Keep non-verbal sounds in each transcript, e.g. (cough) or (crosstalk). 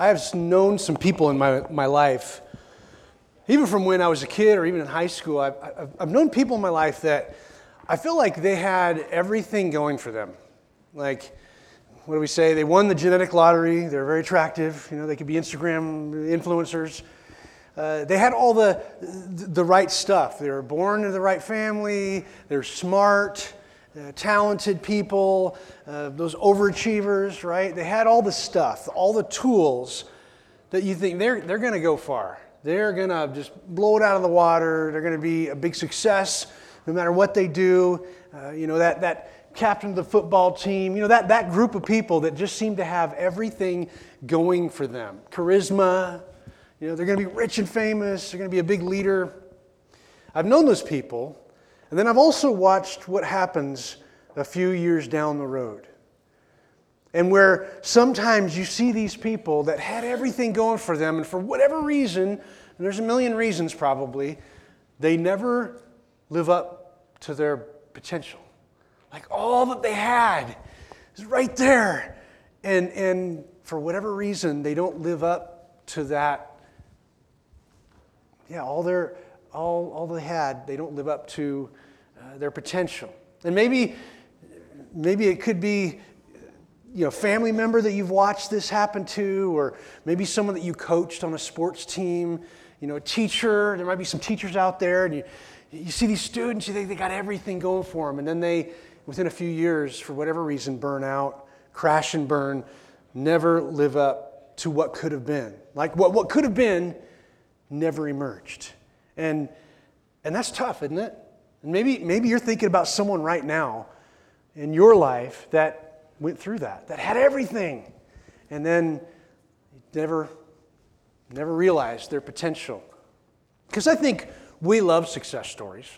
I have known some people in my, my life, even from when I was a kid or even in high school, I've, I've, I've known people in my life that I feel like they had everything going for them. Like, what do we say? They won the genetic lottery. They're very attractive. You know, they could be Instagram influencers. Uh, they had all the, the right stuff. They were born into the right family. They're smart, uh, talented people, uh, those overachievers, right? They had all the stuff, all the tools that you think they're, they're going to go far. They're going to just blow it out of the water. They're going to be a big success no matter what they do. Uh, you know, that, that captain of the football team, you know, that, that group of people that just seem to have everything going for them charisma, you know, they're going to be rich and famous, they're going to be a big leader. I've known those people, and then I've also watched what happens a few years down the road. And where sometimes you see these people that had everything going for them, and for whatever reason, and there's a million reasons probably, they never live up to their potential. Like all that they had is right there. And, and for whatever reason, they don't live up to that yeah, all, their, all, all they had, they don't live up to uh, their potential. And maybe, maybe it could be you know, family member that you've watched this happen to, or maybe someone that you coached on a sports team, you know, a teacher. There might be some teachers out there, and you, you see these students, you think they got everything going for them, and then they, within a few years, for whatever reason, burn out, crash and burn, never live up to what could have been. Like what, what could have been never emerged. And, and that's tough, isn't it? And maybe, maybe you're thinking about someone right now in your life that went through that, that had everything, and then never, never realized their potential. Because I think we love success stories.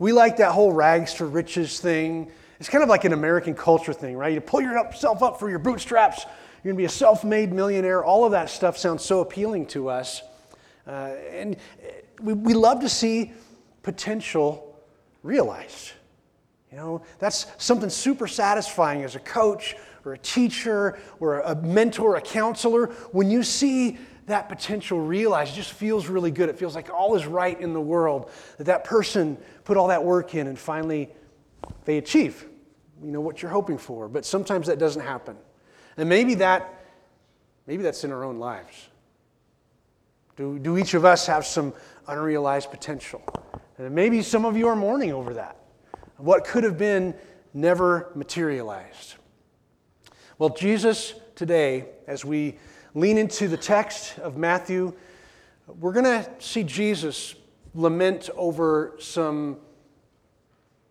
We like that whole rags to riches thing. It's kind of like an American culture thing, right? You pull yourself up for your bootstraps, you're to be a self made millionaire. All of that stuff sounds so appealing to us. Uh, and we, we love to see potential realized. You know, that's something super satisfying as a coach or a teacher or a mentor, a counselor. When you see that potential realized, it just feels really good. It feels like all is right in the world, that that person put all that work in and finally they achieve, you know, what you're hoping for. But sometimes that doesn't happen. And maybe that, maybe that's in our own lives. Do, do each of us have some unrealized potential? And maybe some of you are mourning over that. What could have been never materialized. Well, Jesus today, as we lean into the text of Matthew, we're going to see Jesus lament over some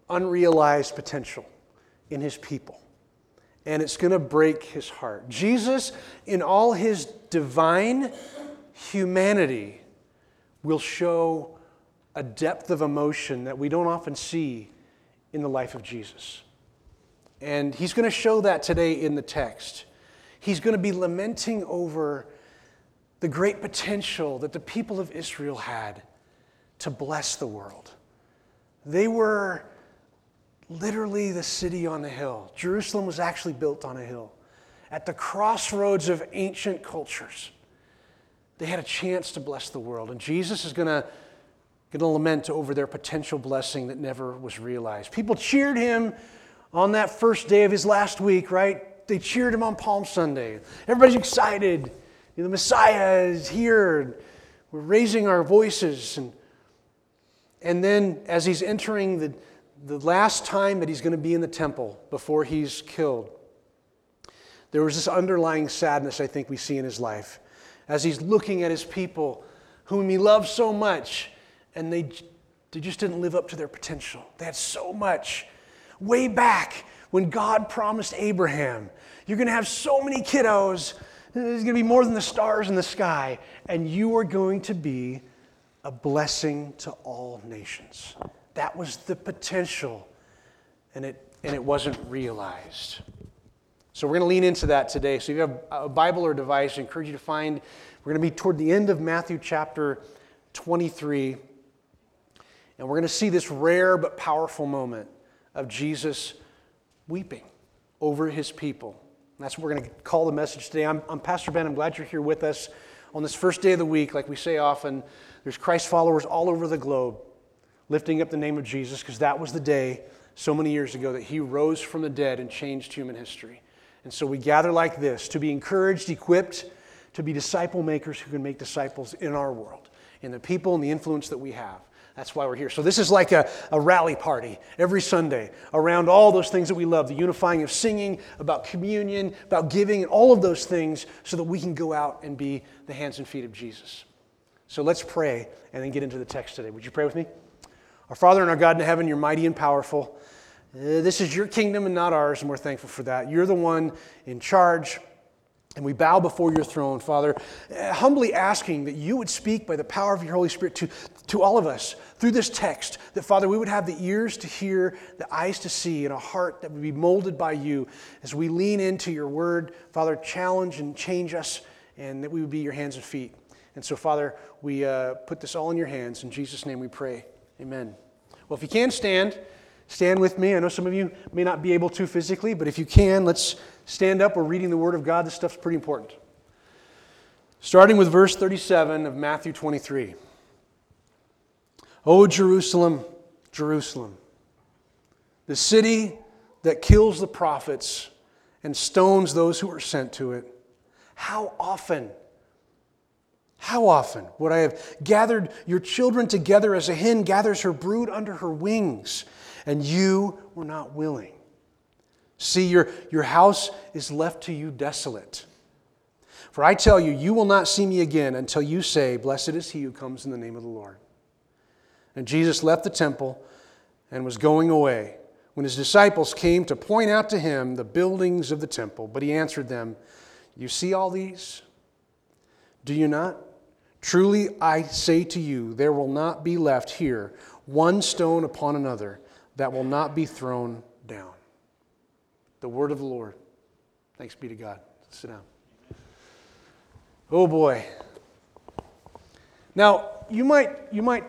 unrealized potential in his people. And it's going to break his heart. Jesus, in all his divine humanity will show a depth of emotion that we don't often see in the life of Jesus. And he's going to show that today in the text. He's going to be lamenting over the great potential that the people of Israel had to bless the world. They were literally the city on the hill. Jerusalem was actually built on a hill at the crossroads of ancient cultures. They had a chance to bless the world. And Jesus is going to going to lament over their potential blessing that never was realized. People cheered him on that first day of his last week, right? They cheered him on Palm Sunday. Everybody's excited. You know, the Messiah is here. We're raising our voices. And, and then, as he's entering the, the last time that he's going to be in the temple before he's killed, there was this underlying sadness I think we see in his life as he's looking at his people whom he loves so much, and they, they just didn't live up to their potential. They had so much. Way back when God promised Abraham, You're going to have so many kiddos, there's going to be more than the stars in the sky, and you are going to be a blessing to all nations. That was the potential, and it, and it wasn't realized. So we're going to lean into that today. So if you have a Bible or device, I encourage you to find, we're going to be toward the end of Matthew chapter 23. And we're going to see this rare but powerful moment of Jesus weeping over his people That's what we're going to call the message today. I'm, I'm Pastor Ben. I'm glad you're here with us on this first day of the week. Like we say often, there's Christ followers all over the globe lifting up the name of Jesus because that was the day so many years ago that he rose from the dead and changed human history. And so we gather like this to be encouraged, equipped, to be disciple makers who can make disciples in our world, in the people and the influence that we have. That's why we're here. So, this is like a, a rally party every Sunday around all those things that we love the unifying of singing, about communion, about giving, and all of those things so that we can go out and be the hands and feet of Jesus. So, let's pray and then get into the text today. Would you pray with me? Our Father and our God in heaven, you're mighty and powerful. Uh, this is your kingdom and not ours, and we're thankful for that. You're the one in charge. And we bow before your throne, Father, uh, humbly asking that you would speak by the power of your Holy Spirit to, to all of us through this text. That, Father, we would have the ears to hear, the eyes to see, and a heart that would be molded by you as we lean into your word. Father, challenge and change us, and that we would be your hands and feet. And so, Father, we uh, put this all in your hands. In Jesus' name we pray. Amen. Well, if you can stand, stand with me. I know some of you may not be able to physically, but if you can, let's stand up. We're reading the Word of God. This stuff's pretty important. Starting with verse 37 of Matthew 23. O Jerusalem, Jerusalem, the city that kills the prophets and stones those who are sent to it. How often, how often would I have gathered your children together as a hen gathers her brood under her wings, and you were not willing? See, your, your house is left to you desolate. For I tell you, you will not see me again until you say, Blessed is he who comes in the name of the Lord. And Jesus left the temple and was going away when his disciples came to point out to him the buildings of the temple. But he answered them, You see all these? Do you not? Truly I say to you, there will not be left here one stone upon another that will not be thrown down. The word of the Lord. Thanks be to God. Sit down. Oh boy. Now, you might, you might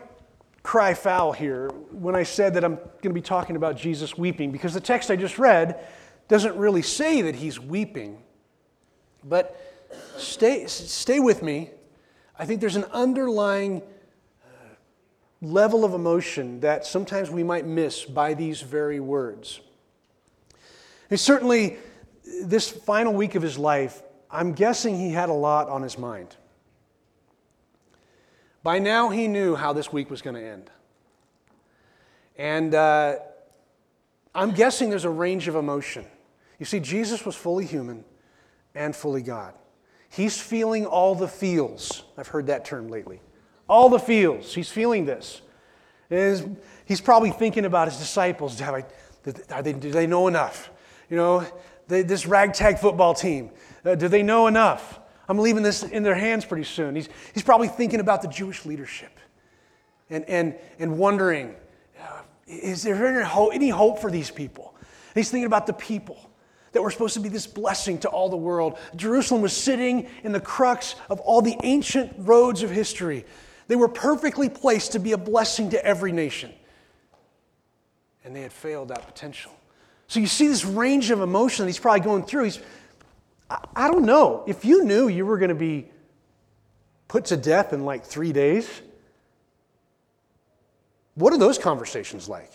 cry foul here when I said that I'm going to be talking about Jesus weeping because the text I just read doesn't really say that he's weeping. But stay, stay with me. I think there's an underlying level of emotion that sometimes we might miss by these very words. And certainly, this final week of his life, I'm guessing he had a lot on his mind. By now, he knew how this week was going to end. And uh, I'm guessing there's a range of emotion. You see, Jesus was fully human and fully God. He's feeling all the feels. I've heard that term lately. All the feels. He's feeling this. And He's probably thinking about his disciples. Have I, they, do they know enough? You know, they, this ragtag football team, uh, do they know enough? I'm leaving this in their hands pretty soon. He's, he's probably thinking about the Jewish leadership and, and, and wondering, uh, is there any hope, any hope for these people? And he's thinking about the people that were supposed to be this blessing to all the world. Jerusalem was sitting in the crux of all the ancient roads of history. They were perfectly placed to be a blessing to every nation. And they had failed that potential. So you see this range of emotion that he's probably going through. He's, I, don't know. If you knew you were going to be put to death in like three days, what are those conversations like?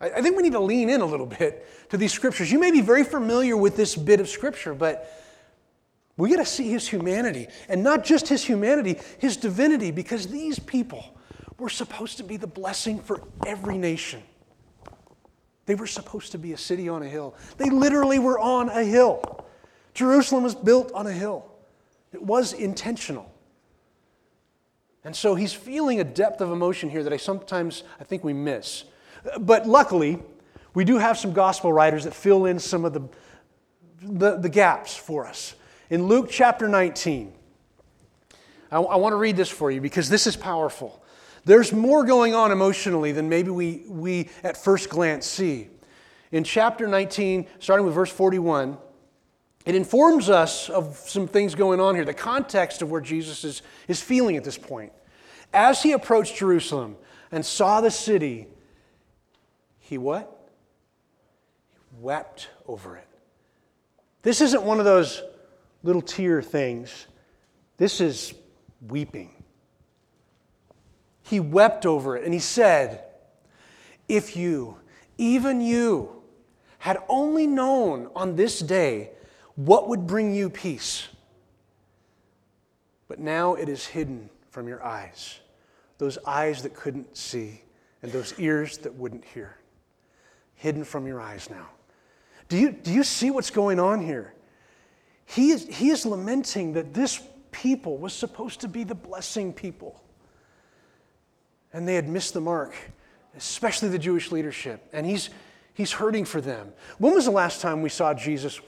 I think we need to lean in a little bit to these scriptures. You may be very familiar with this bit of scripture, but we got to see his humanity. And not just his humanity, his divinity, because these people were supposed to be the blessing for every nation. They were supposed to be a city on a hill. They literally were on a hill. Jerusalem was built on a hill, it was intentional. And so he's feeling a depth of emotion here that I sometimes I think we miss. But luckily, we do have some gospel writers that fill in some of the, the, the gaps for us. In Luke chapter 19, I, I want to read this for you because this is powerful. There's more going on emotionally than maybe we, we at first glance see. In chapter 19, starting with verse 41, it informs us of some things going on here, the context of where Jesus is, is feeling at this point. As he approached Jerusalem and saw the city, he what? He wept over it This isn't one of those little tear things. This is weeping. He wept over it and he said, If you, even you, had only known on this day what would bring you peace, but now it is hidden from your eyes, those eyes that couldn't see and those ears that wouldn't hear. Hidden from your eyes now. Do you, do you see what's going on here? He is, he is lamenting that this people was supposed to be the blessing people. And they had missed the mark, especially the Jewish leadership. And he's, he's hurting for them. When was the last time we saw Jesus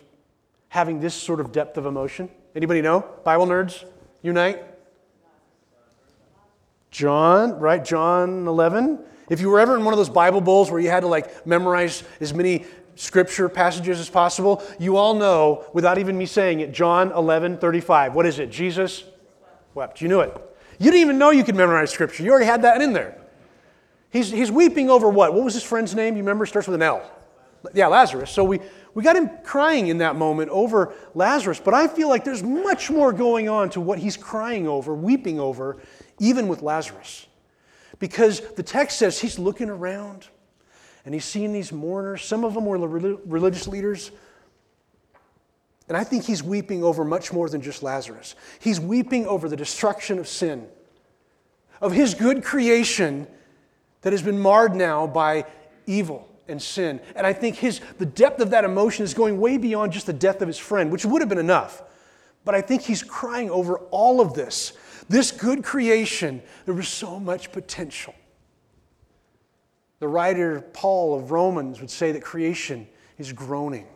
having this sort of depth of emotion? Anybody know? Bible nerds, unite. John, right? John 11. If you were ever in one of those Bible bowls where you had to like memorize as many scripture passages as possible, you all know, without even me saying it, John 11, 35. What is it? Jesus wept. You knew it. You didn't even know you could memorize scripture. You already had that in there. He's, he's weeping over what? What was his friend's name? You remember? It starts with an L. Yeah, Lazarus. So we, we got him crying in that moment over Lazarus, but I feel like there's much more going on to what he's crying over, weeping over, even with Lazarus. Because the text says he's looking around and he's seeing these mourners. Some of them were religious leaders. And I think he's weeping over much more than just Lazarus. He's weeping over the destruction of sin, of his good creation that has been marred now by evil and sin. And I think his, the depth of that emotion is going way beyond just the death of his friend, which would have been enough. But I think he's crying over all of this. This good creation, there was so much potential. The writer Paul of Romans would say that creation is groaning.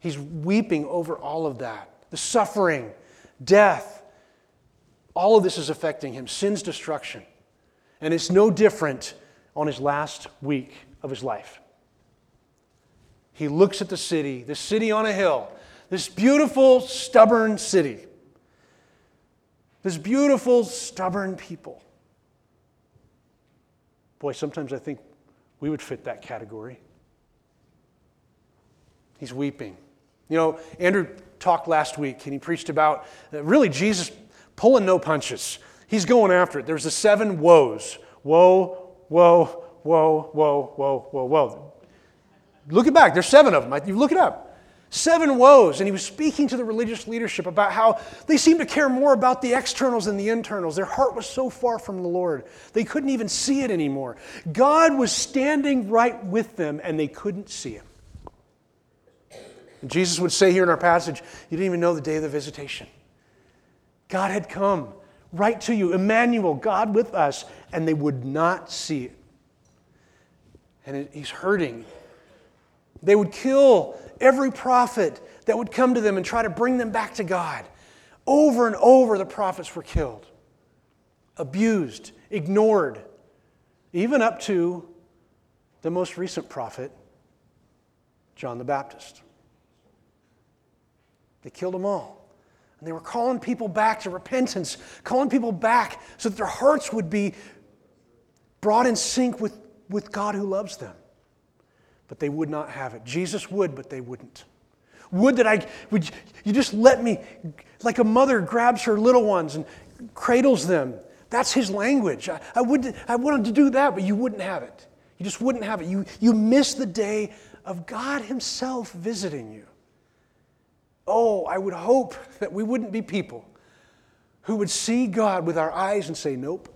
He's weeping over all of that the suffering, death. All of this is affecting him, sin's destruction. And it's no different on his last week of his life. He looks at the city, the city on a hill, this beautiful, stubborn city, this beautiful, stubborn people. Boy, sometimes I think we would fit that category. He's weeping. You know, Andrew talked last week and he preached about uh, really Jesus pulling no punches. He's going after it. There's the seven woes woe, woe, woe, woe, woe, woe, woe. Look it back. There's seven of them. You look it up. Seven woes. And he was speaking to the religious leadership about how they seemed to care more about the externals than the internals. Their heart was so far from the Lord, they couldn't even see it anymore. God was standing right with them, and they couldn't see him. And Jesus would say here in our passage, You didn't even know the day of the visitation. God had come right to you, Emmanuel, God with us, and they would not see it. And he's hurting. They would kill every prophet that would come to them and try to bring them back to God. Over and over, the prophets were killed, abused, ignored, even up to the most recent prophet, John the Baptist. They killed them all. And they were calling people back to repentance, calling people back so that their hearts would be brought in sync with, with God who loves them but they would not have it. Jesus would, but they wouldn't. Would that I would you just let me like a mother grabs her little ones and cradles them. That's his language. I, I would I wanted to do that, but you wouldn't have it. You just wouldn't have it. You you miss the day of God Himself visiting you. Oh, I would hope that we wouldn't be people who would see God with our eyes and say, Nope.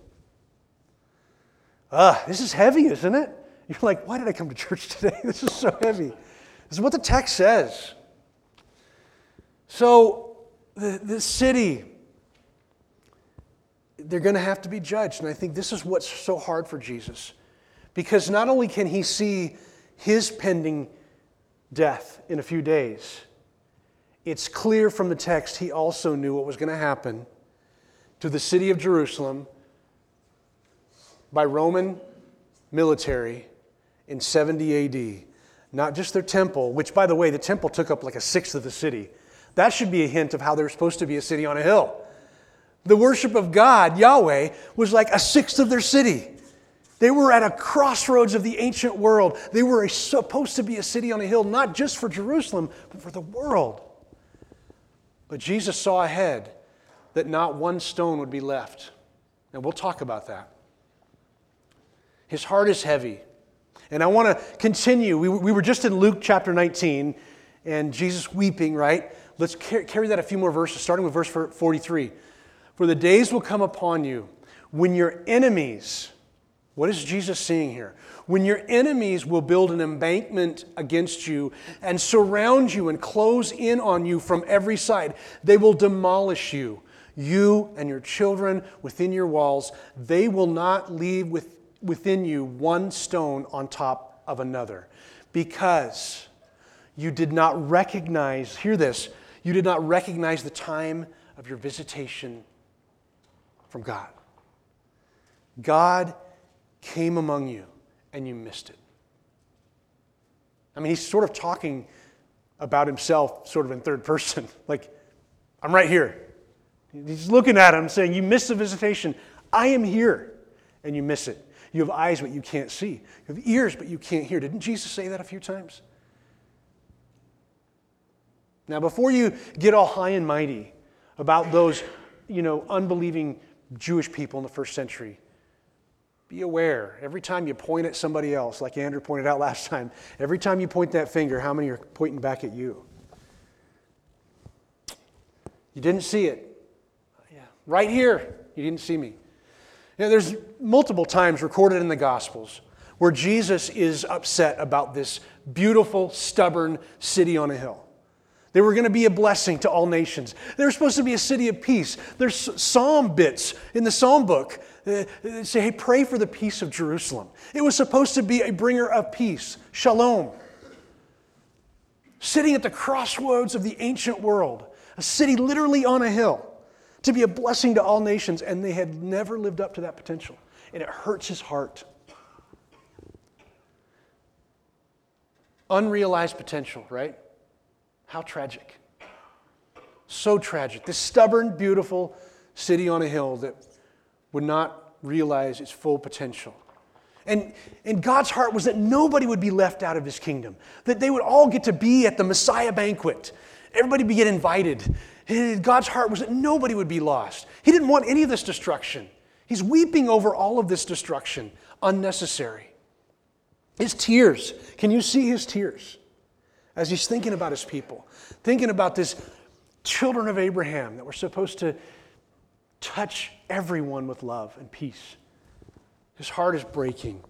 Ah, this is heavy, isn't it? You're like, why did I come to church today? (laughs) This is so heavy. This is what the text says. So, the, the city, they're going to have to be judged. And I think this is what's so hard for Jesus. Because not only can he see his pending death in a few days, it's clear from the text he also knew what was going to happen to the city of Jerusalem by Roman military in 70 AD. Not just their temple, which, by the way, the temple took up like a sixth of the city. That should be a hint of how they're supposed to be a city on a hill. The worship of God, Yahweh, was like a sixth of their city. They were at a crossroads of the ancient world. They were a, supposed to be a city on a hill, not just for Jerusalem, but for the world. But Jesus saw ahead that not one stone would be left. And we'll talk about that. His heart is heavy. And I want to continue. We, we were just in Luke chapter 19, and Jesus weeping, right? Let's carry that a few more verses, starting with verse 43. For the days will come upon you when your enemies, what is Jesus seeing here? When your enemies will build an embankment against you and surround you and close in on you from every side, they will demolish you, you and your children within your walls. They will not leave with, within you one stone on top of another because you did not recognize, hear this, you did not recognize the time of your visitation from God. God came among you and you missed it. I mean, he's sort of talking about himself, sort of in third person. (laughs) like, I'm right here. He's looking at him saying, You missed the visitation. I am here. And you miss it. You have eyes, but you can't see. You have ears, but you can't hear. Didn't Jesus say that a few times? Now, before you get all high and mighty about those, you know, unbelieving Jewish people in the first century, be aware. Every time you point at somebody else, like Andrew pointed out (laughs) last time, every time you point that finger, how many are pointing back at you? You didn't see it. Yeah. Right here, you didn't see me. You know, there's multiple times recorded in the Gospels where Jesus is upset about this beautiful, stubborn city on a hill. They were going to be a blessing to all nations. They were supposed to be a city of peace. There's psalm bits in the psalm book that say, hey, pray for the peace of Jerusalem. It was supposed to be a bringer of peace, shalom. Sitting at the crossroads of the ancient world, a city literally on a hill, to be a blessing to all nations, and they had never lived up to that potential. And it hurts his heart. Unrealized potential, right? How tragic. So tragic. This stubborn, beautiful city on a hill that would not realize its full potential. And, and God's heart was that nobody would be left out of his kingdom, that they would all get to be at the Messiah banquet. Everybody would get invited. God's heart was that nobody would be lost. He didn't want any of this destruction. He's weeping over all of this destruction, unnecessary. His tears, can you see his tears? as he's thinking about his people, thinking about this children of Abraham that were supposed to touch everyone with love and peace. His heart is breaking.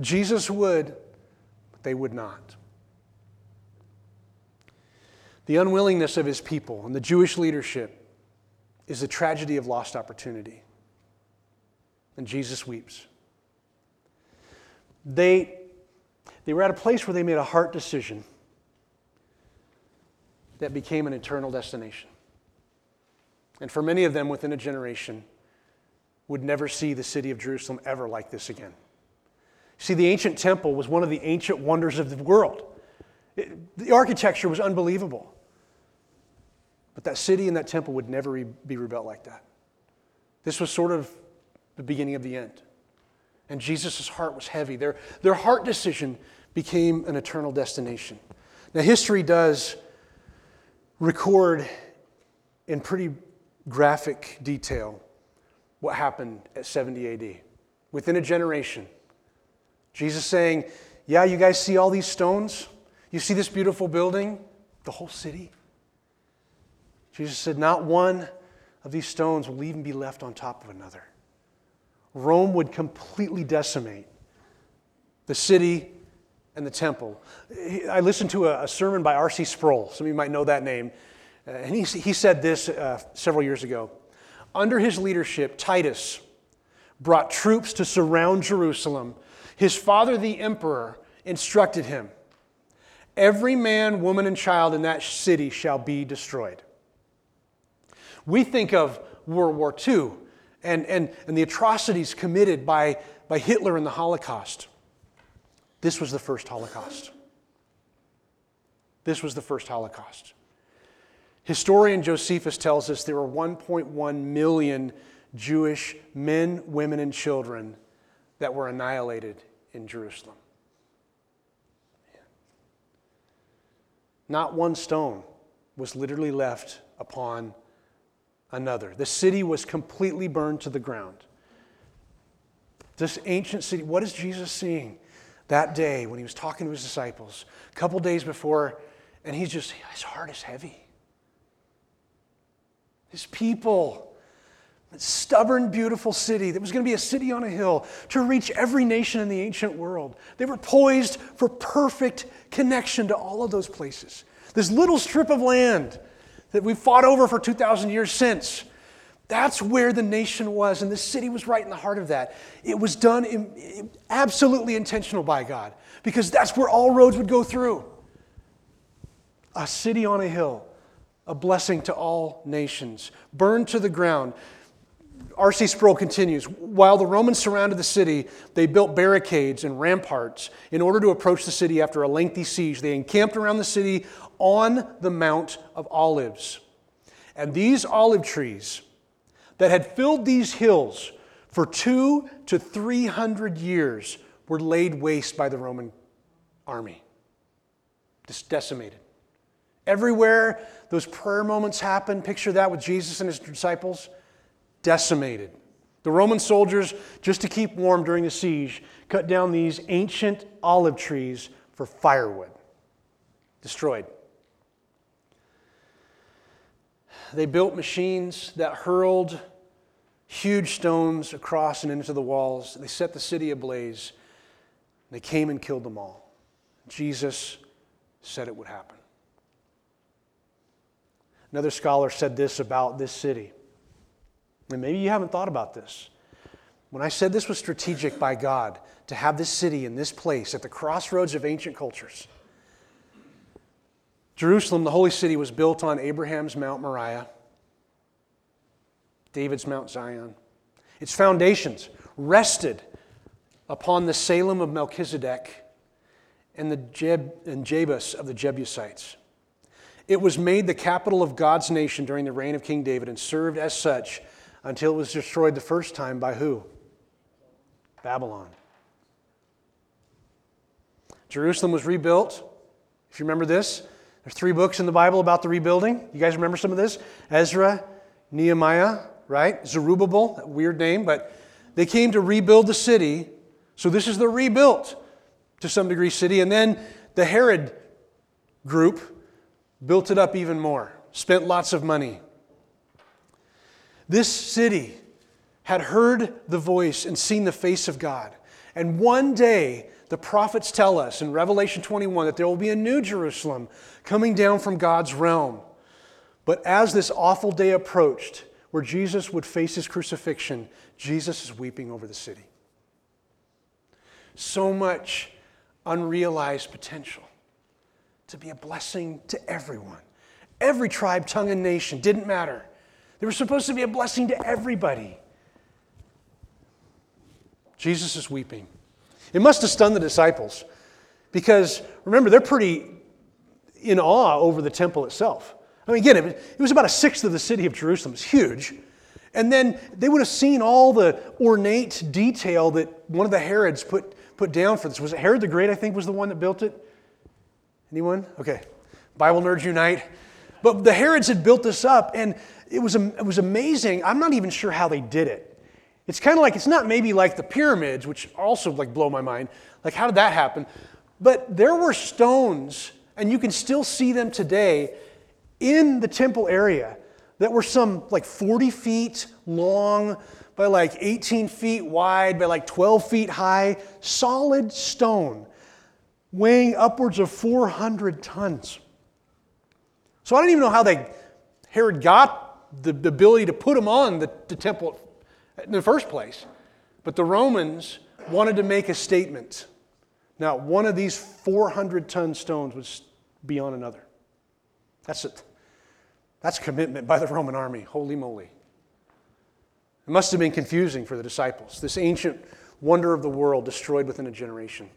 Jesus would, but they would not. The unwillingness of his people and the Jewish leadership is a tragedy of lost opportunity. And Jesus weeps. They they were at a place where they made a heart decision that became an eternal destination. And for many of them within a generation, would never see the city of Jerusalem ever like this again. See, the ancient temple was one of the ancient wonders of the world. It, the architecture was unbelievable. But that city and that temple would never be rebuilt like that. This was sort of the beginning of the end. And Jesus' heart was heavy. Their, their heart decision became an eternal destination. Now, history does record in pretty graphic detail what happened at 70 AD. Within a generation, Jesus saying, Yeah, you guys see all these stones? You see this beautiful building? The whole city? Jesus said, Not one of these stones will even be left on top of another. Rome would completely decimate the city and the temple. I listened to a, sermon by R.C. Sproul. Some of you might know that name. Uh, and he, said this uh, several years ago. Under his leadership, Titus brought troops to surround Jerusalem. His father, the emperor, instructed him Every man, woman, and child in that city shall be destroyed. We think of World War II and, and, and the atrocities committed by, by Hitler in the Holocaust. This was the first Holocaust. This was the first Holocaust. Historian Josephus tells us there were 1.1 million Jewish men, women, and children that were annihilated in Jerusalem. Not one stone was literally left upon another. The city was completely burned to the ground. This ancient city, what is Jesus seeing that day when he was talking to his disciples, a couple days before, and he's just, his heart is heavy. His people, that stubborn, beautiful city that was going to be a city on a hill to reach every nation in the ancient world. They were poised for perfect connection to all of those places. This little strip of land that we fought over for 2,000 years since. That's where the nation was, and the city was right in the heart of that. It was done in, absolutely intentional by God because that's where all roads would go through. A city on a hill, a blessing to all nations, burned to the ground. R.C. Sproul continues While the Romans surrounded the city, they built barricades and ramparts in order to approach the city after a lengthy siege. They encamped around the city on the Mount of Olives. And these olive trees that had filled these hills for two to three hundred years were laid waste by the Roman army, just decimated. Everywhere those prayer moments happen, picture that with Jesus and his disciples, decimated. The Roman soldiers, just to keep warm during the siege, cut down these ancient olive trees for firewood. Destroyed. They built machines that hurled huge stones across and into the walls. They set the city ablaze. They came and killed them all. Jesus said it would happen. Another scholar said this about this city. And maybe you haven't thought about this. When I said this was strategic by God to have this city in this place at the crossroads of ancient cultures, Jerusalem, the holy city, was built on Abraham's Mount Moriah, David's Mount Zion. Its foundations rested upon the Salem of Melchizedek and the Jeb, and Jebus of the Jebusites. It was made the capital of God's nation during the reign of King David and served as such until it was destroyed the first time by who? Babylon. Jerusalem was rebuilt. If you remember this, there's three books in the Bible about the rebuilding. You guys remember some of this? Ezra, Nehemiah, right? Zerubbabel, weird name, but they came to rebuild the city. So this is the rebuilt to some degree city. And then the Herod group built it up even more, spent lots of money. This city had heard the voice and seen the face of God. And one day, the prophets tell us in Revelation 21 that there will be a new Jerusalem coming down from God's realm. But as this awful day approached, where Jesus would face his crucifixion, Jesus is weeping over the city. So much unrealized potential to be a blessing to everyone. Every tribe, tongue, and nation didn't matter. They were supposed to be a blessing to everybody. Jesus is weeping. It must have stunned the disciples because remember, they're pretty in awe over the temple itself. I mean, again, it was about a sixth of the city of Jerusalem. It's huge. And then they would have seen all the ornate detail that one of the Herods put, put down for this. Was it Herod the Great, I think, was the one that built it? Anyone? Okay. Bible nerds unite. But the Herods had built this up, and it was, it was amazing. I'm not even sure how they did it. It's kind of like, it's not maybe like the pyramids, which also like blow my mind. Like, how did that happen? But there were stones and you can still see them today in the temple area that were some like 40 feet long by like 18 feet wide by like 12 feet high, solid stone weighing upwards of 400 tons. So I don't even know how they Herod got the, the ability to put them on the, the temple in the first place. But the Romans wanted to make a statement. Now, one of these 400 ton stones was beyond another. That's it. That's commitment by the Roman army. Holy moly. It must have been confusing for the disciples. This ancient wonder of the world destroyed within a generation.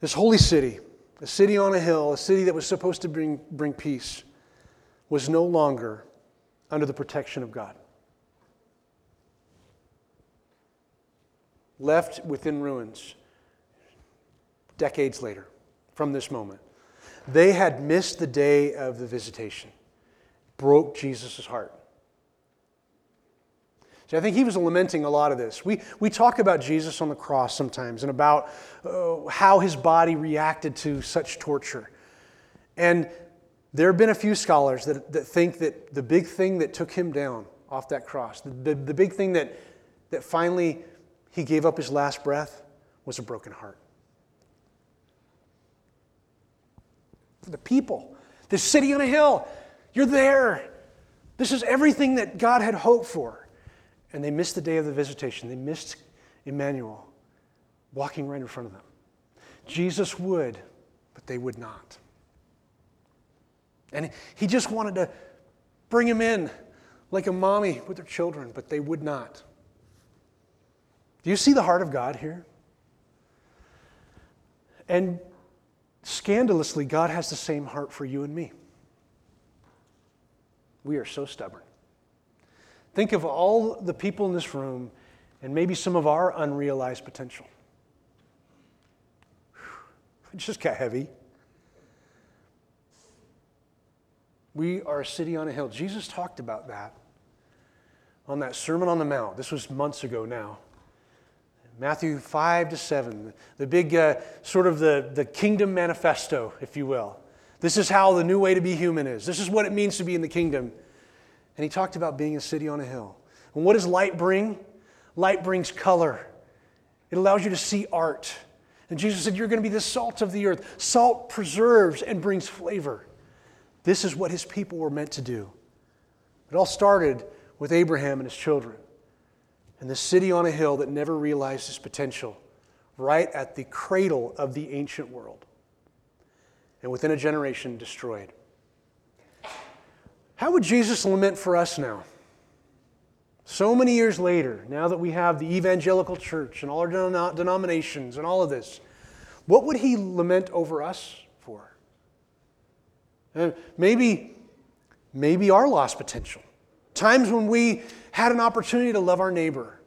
This holy city, a city on a hill, a city that was supposed to bring, bring peace, was no longer under the protection of God. left within ruins decades later from this moment. They had missed the day of the visitation, broke Jesus' heart. See, I think he was lamenting a lot of this. We, we talk about Jesus on the cross sometimes and about uh, how his body reacted to such torture. And there have been a few scholars that, that think that the big thing that took him down off that cross, the, the, the big thing that, that finally he gave up his last breath, was a broken heart. For the people, this city on a hill, you're there. This is everything that God had hoped for. And they missed the day of the visitation. They missed Emmanuel walking right in front of them. Jesus would, but they would not. And he just wanted to bring him in like a mommy with her children, but they would not. Do you see the heart of God here? And scandalously, God has the same heart for you and me. We are so stubborn. Think of all the people in this room and maybe some of our unrealized potential. It just got heavy. We are a city on a hill. Jesus talked about that on that Sermon on the Mount. This was months ago now. Matthew 5 to 7, the big uh, sort of the, the kingdom manifesto, if you will. This is how the new way to be human is. This is what it means to be in the kingdom. And he talked about being a city on a hill. And what does light bring? Light brings color, it allows you to see art. And Jesus said, You're going to be the salt of the earth. Salt preserves and brings flavor. This is what his people were meant to do. It all started with Abraham and his children and the city on a hill that never realized its potential, right at the cradle of the ancient world. And within a generation, destroyed. How would Jesus lament for us now? So many years later, now that we have the evangelical church and all our denominations and all of this, what would he lament over us for? Maybe, maybe our lost potential. Times when we had an opportunity to love our neighbor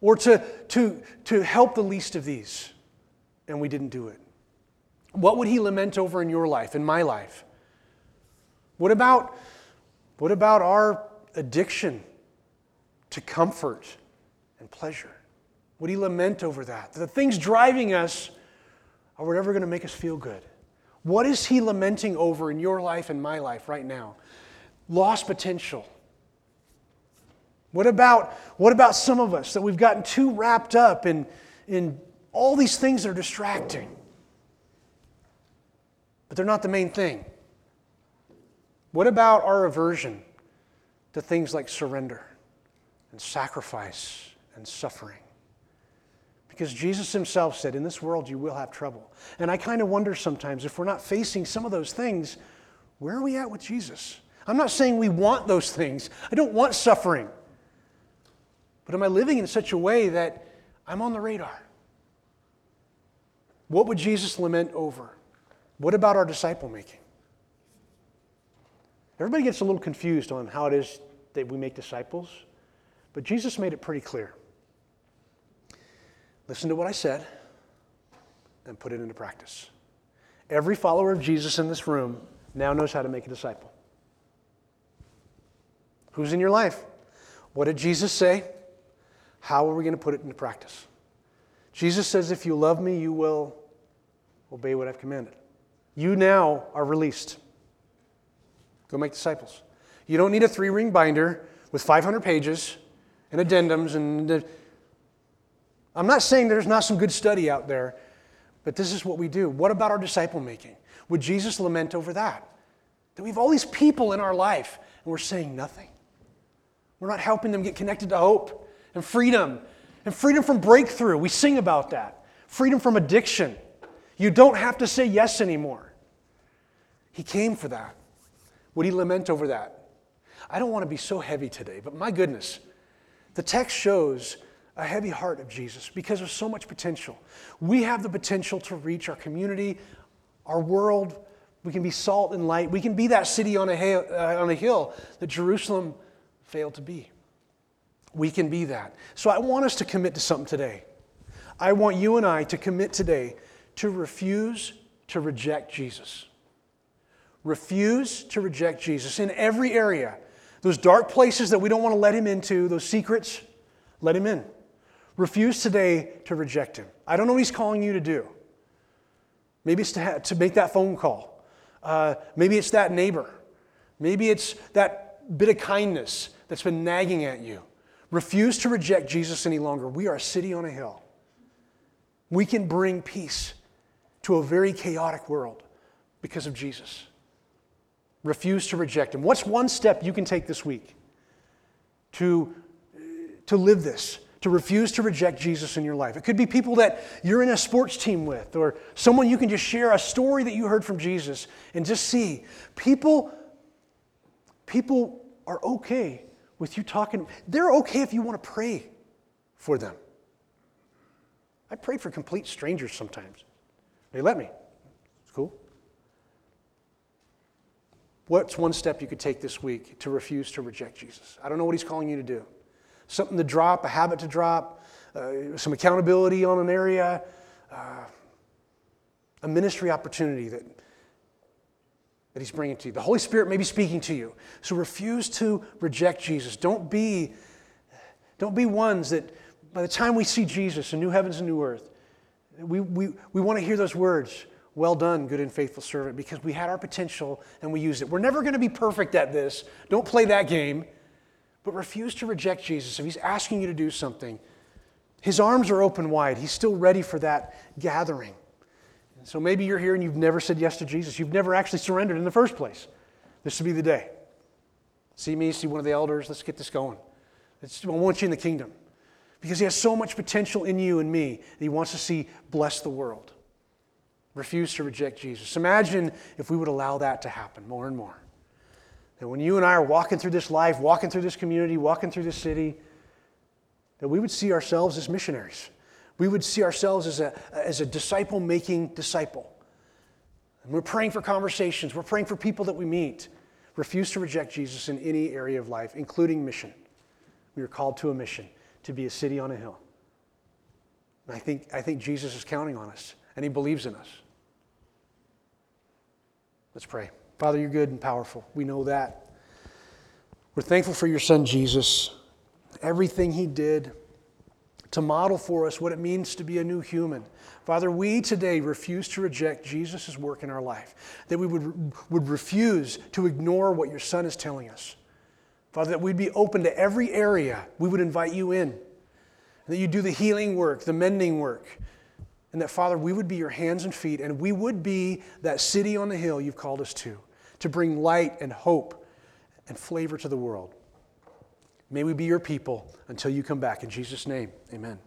or to, to, to help the least of these, and we didn't do it. What would he lament over in your life, in my life? What about what about our addiction to comfort and pleasure? Would he lament over that? The things driving us are whatever going to make us feel good. What is he lamenting over in your life and my life right now? Lost potential. What about, what about some of us that we've gotten too wrapped up in, in all these things that are distracting? But they're not the main thing. What about our aversion to things like surrender and sacrifice and suffering? Because Jesus himself said, In this world you will have trouble. And I kind of wonder sometimes if we're not facing some of those things, where are we at with Jesus? I'm not saying we want those things, I don't want suffering. But am I living in such a way that I'm on the radar? What would Jesus lament over? What about our disciple making? Everybody gets a little confused on how it is that we make disciples, but Jesus made it pretty clear. Listen to what I said and put it into practice. Every follower of Jesus in this room now knows how to make a disciple. Who's in your life? What did Jesus say? How are we going to put it into practice? Jesus says, If you love me, you will obey what I've commanded. You now are released. Go make disciples. You don't need a three ring binder with 500 pages and addendums. And I'm not saying there's not some good study out there, but this is what we do. What about our disciple making? Would Jesus lament over that? That we have all these people in our life and we're saying nothing. We're not helping them get connected to hope and freedom and freedom from breakthrough. We sing about that. Freedom from addiction. You don't have to say yes anymore. He came for that. Would he lament over that? I don't want to be so heavy today, but my goodness, the text shows a heavy heart of Jesus because of so much potential. We have the potential to reach our community, our world. We can be salt and light. We can be that city on a, hill, uh, on a hill that Jerusalem failed to be. We can be that. So I want us to commit to something today. I want you and I to commit today to refuse to reject Jesus. Refuse to reject Jesus in every area. Those dark places that we don't want to let him into, those secrets, let him in. Refuse today to reject him. I don't know what he's calling you to do. Maybe it's to, ha- to make that phone call. Uh, maybe it's that neighbor. Maybe it's that bit of kindness that's been nagging at you. Refuse to reject Jesus any longer. We are a city on a hill. We can bring peace to a very chaotic world because of Jesus. Refuse to reject him. What's one step you can take this week to, to live this? To refuse to reject Jesus in your life. It could be people that you're in a sports team with, or someone you can just share a story that you heard from Jesus and just see. People, people are okay with you talking. They're okay if you want to pray for them. I pray for complete strangers sometimes. They let me. It's cool. What's one step you could take this week to refuse to reject Jesus? I don't know what he's calling you to do something to drop, a habit to drop, uh, some accountability on an area, uh, a ministry opportunity that, that He's bringing to you. The Holy Spirit may be speaking to you. So refuse to reject Jesus. Don't be, don't be ones that by the time we see Jesus in new heavens and new earth, we, we, we want to hear those words. Well done, good and faithful servant, because we had our potential and we used it. We're never going to be perfect at this. Don't play that game. But refuse to reject Jesus. If he's asking you to do something, his arms are open wide. He's still ready for that gathering. And so maybe you're here and you've never said yes to Jesus. You've never actually surrendered in the first place. This would be the day. See me, see one of the elders. Let's get this going. It's, I want you in the kingdom because he has so much potential in you and me that he wants to see bless the world. Refuse to reject Jesus. Imagine if we would allow that to happen more and more. That when you and I are walking through this life, walking through this community, walking through this city, that we would see ourselves as missionaries. We would see ourselves as a, as a disciple making disciple. And we're praying for conversations, we're praying for people that we meet. Refuse to reject Jesus in any area of life, including mission. We are called to a mission to be a city on a hill. And I think, I think Jesus is counting on us, and he believes in us. Let's pray. Father, you're good and powerful. We know that. We're thankful for your son, Jesus, everything he did to model for us what it means to be a new human. Father, we today refuse to reject Jesus' work in our life, that we would, would refuse to ignore what your son is telling us. Father, that we'd be open to every area. We would invite you in. That you do the healing work, the mending work, and that, Father, we would be your hands and feet, and we would be that city on the hill you've called us to to bring light and hope and flavor to the world. May we be your people until you come back. In Jesus' name, amen.